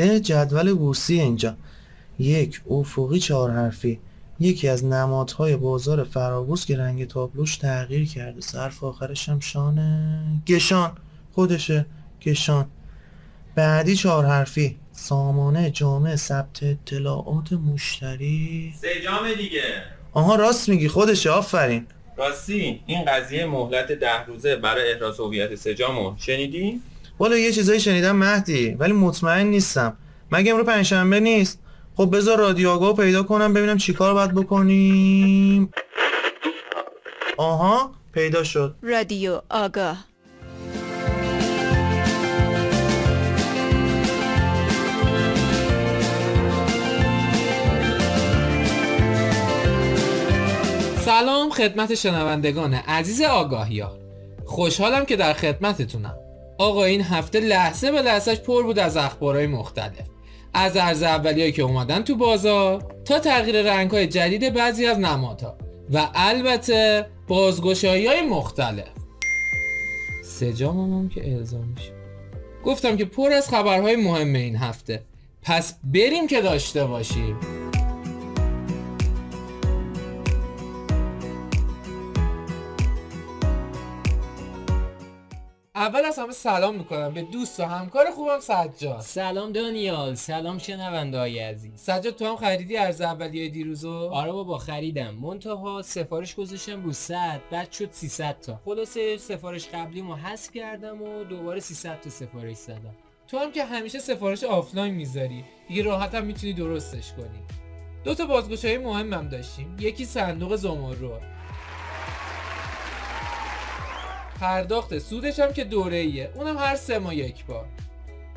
جدول بورسی اینجا. یک افقی چهار حرفی. یکی از نمادهای بازار فرابورس که رنگ تابلوش تغییر کرده. صرف آخرش هم شانه. گشان. خودشه. گشان. بعدی چهار حرفی. سامانه جامعه ثبت اطلاعات مشتری. سجام دیگه. آها راست میگی. خودشه. آفرین. راستی این قضیه مهلت ده روزه برای احراز هویت سجامو. شنیدی؟ والا یه چیزایی شنیدم مهدی ولی مطمئن نیستم. مگه امرو پنجشنبه نیست؟ خب بذار رادیو پیدا کنم ببینم چیکار باید بکنیم. آها پیدا شد. رادیو آگاه سلام خدمت شنوندگان عزیز آگاهیار. خوشحالم که در خدمتتونم. آقا این هفته لحظه به لحظهش پر بود از اخبارهای مختلف. از ارز اولیایی که اومدن تو بازار تا تغییر رنگ های جدید بعضی از نمادها و البته بازگشایی های مختلف سجامم هم که الزام میشه. گفتم که پر از خبرهای مهم این هفته. پس بریم که داشته باشیم. اول از همه سلام می‌کنم به دوست و همکار خوبم سجاد. سلام دانیال سلام شنونده های عزیز. سجاد تو هم خریدی ارز اولیه دیروزو؟ آره بابا خریدم. منتها سفارش گذاشتم رو 100 بعد شد 300 تا. خلاصه سفارش قبلیمو حذف کردم و دوباره 300 تا سفارش زدم. تو هم که همیشه سفارش آفلاین می‌ذاری. دیگه راحت هم می‌تونی درستش کنی. دو تا بازگشایی مهمم داشتیم. یکی صندوق زمرد. پرداخت سودش هم که دوره ایه اونم هر سه ماه یک بار.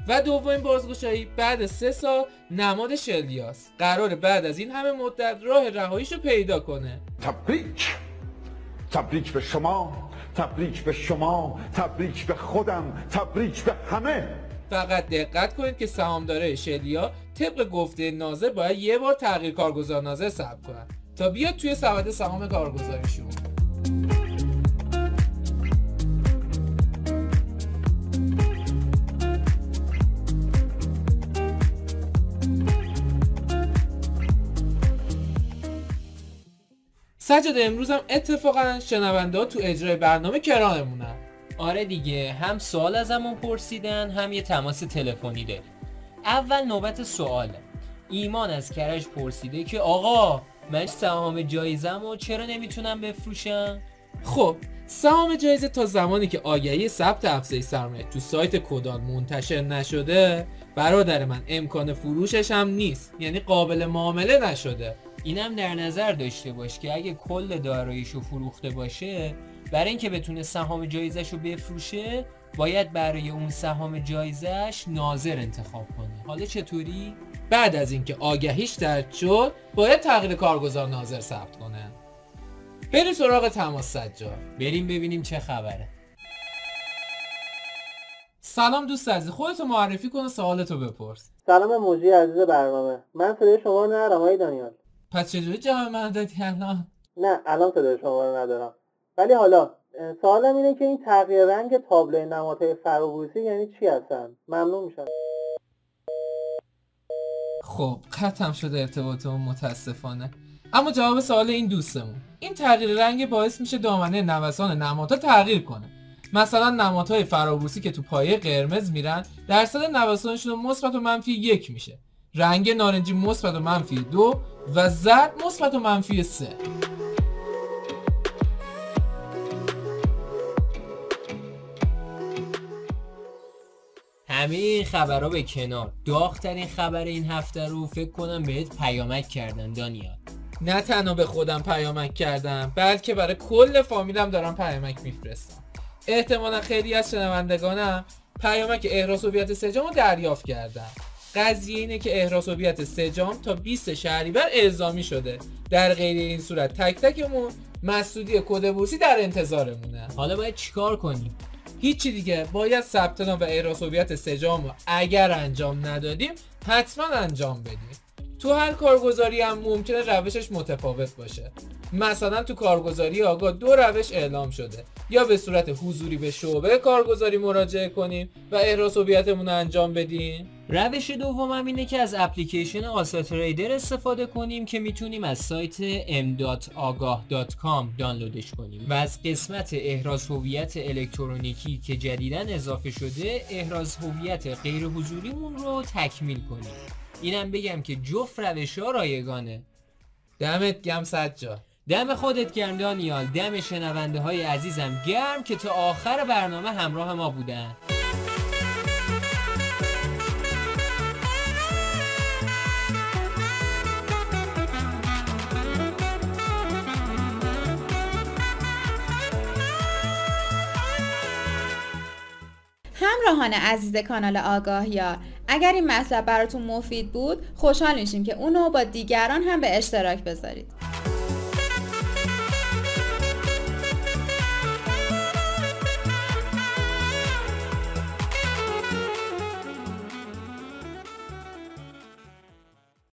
و دومین بازگشایی بعد سه سال نماد شلیاس قرار بعد از این همه مدت راه رهاییشو پیدا کنه. تبریک. تبریک به شما. تبریک به شما. تبریک به خودم. تبریک به همه. فقط دقت کنید که سهامدارای شلیا طبق گفته ناظر باید یه بار تغییر کارگزار ناظر ثبت کنن. تا بیاد توی سبد سهام کارگزاریشون. سجاد امروز هم اتفاقا شنونده ها تو اجرای برنامه کرانمونن آره دیگه هم سوال ازمون پرسیدن هم یه تماس تلفنی داریم. اول نوبت سواله ایمان از کرج پرسیده که آقا من سهام جایزم و چرا نمی‌تونم بفروشم؟ خب سهام جایزه تا زمانی که آگهی ثبت افزایش سرمایه تو سایت کدال منتشر نشده برادر من امکان فروشش هم نیست. یعنی قابل معامله نشده. اینم در نظر داشته باش که اگه کل داراییشو فروخته باشه برای اینکه بتونه سهام جایزش رو بفروشه باید برای اون سهام جایزش ناظر انتخاب کنه. حالا چطوری؟ بعد از اینکه آگهیش درد شد باید تغییر کارگزار ناظر ثبت کنه. بریم سراغ تماس سجار بریم ببینیم چه خبره. سلام دوست عزیز خودتو معرفی کن و سوالتو بپرس. سلام موجی عزیز برنامه. من صدای شما رو ندارم دانیال. پس چجوری جواب من دادی الان؟ نه الان صدای شما رو ندارم. ولی حالا سوالم اینه که این تغییر رنگ تابلوی نمادهای فرابورسی یعنی چی هستن؟ ممنون میشم. خب ختم شده ارتباطمون متاسفانه. اما جواب سوال این دوستمون. این تغییر رنگ باعث میشه دامنه نوسان نمادها تغییر کنه. مثلا نمادهای فرابورسی که تو پایه قرمز میرن درصد نوسانشون مثبت و منفی یک میشه. رنگ نارنجی مثبت و منفی دو و زرد مثبت و منفی سه. همه این خبرها به کنار. داغترین خبر این هفته رو فکر کنم بهت پیامک کردن دانیال. نه تنها به خودم پیامک کردم بلکه برای کل فامیلم دارم پیامک میفرستم. احتمالا خیلی از شنوندگانم پیامک احراز هویت سجام رو دریافت کردم قضیه اینه که احراز هویت سجام تا 20 شهریور الزامی شده. در غیر این صورت تک تکمون مسعودی کد بورسی در انتظارمونه. حالا باید چیکار کنیم؟ هیچی دیگه. باید ثبت نام و احراز هویت سجام رو اگر انجام ندادیم حتما انجام بدیم. تو هر کارگزاری هم ممکنه روشش متفاوت باشه. مثلا تو کارگزاری آگاه دو روش اعلام شده. یا به صورت حضوری به شعبه کارگزاری مراجعه کنیم و احراز هویتمون رو انجام بدیم. روش دومم اینه که از اپلیکیشن آسا تریدر استفاده کنیم که می‌تونیم از سایت m.agah.com دانلودش کنیم. و از قسمت احراز هویت الکترونیکی که جدیدا اضافه شده احراز هویت غیر حضوریمون رو تکمیل کنیم. اینم بگم که جفت روش ها رایگانه. دمت گم سجاد. دم خودت گرم دانیال. دم شنونده های عزیزم. گرم که تا آخر برنامه همراه ما بودن. همراهان عزیز کانال آگاه یار اگر این مطلب براتون مفید بود خوشحال میشیم که اونو با دیگران هم به اشتراک بذارید.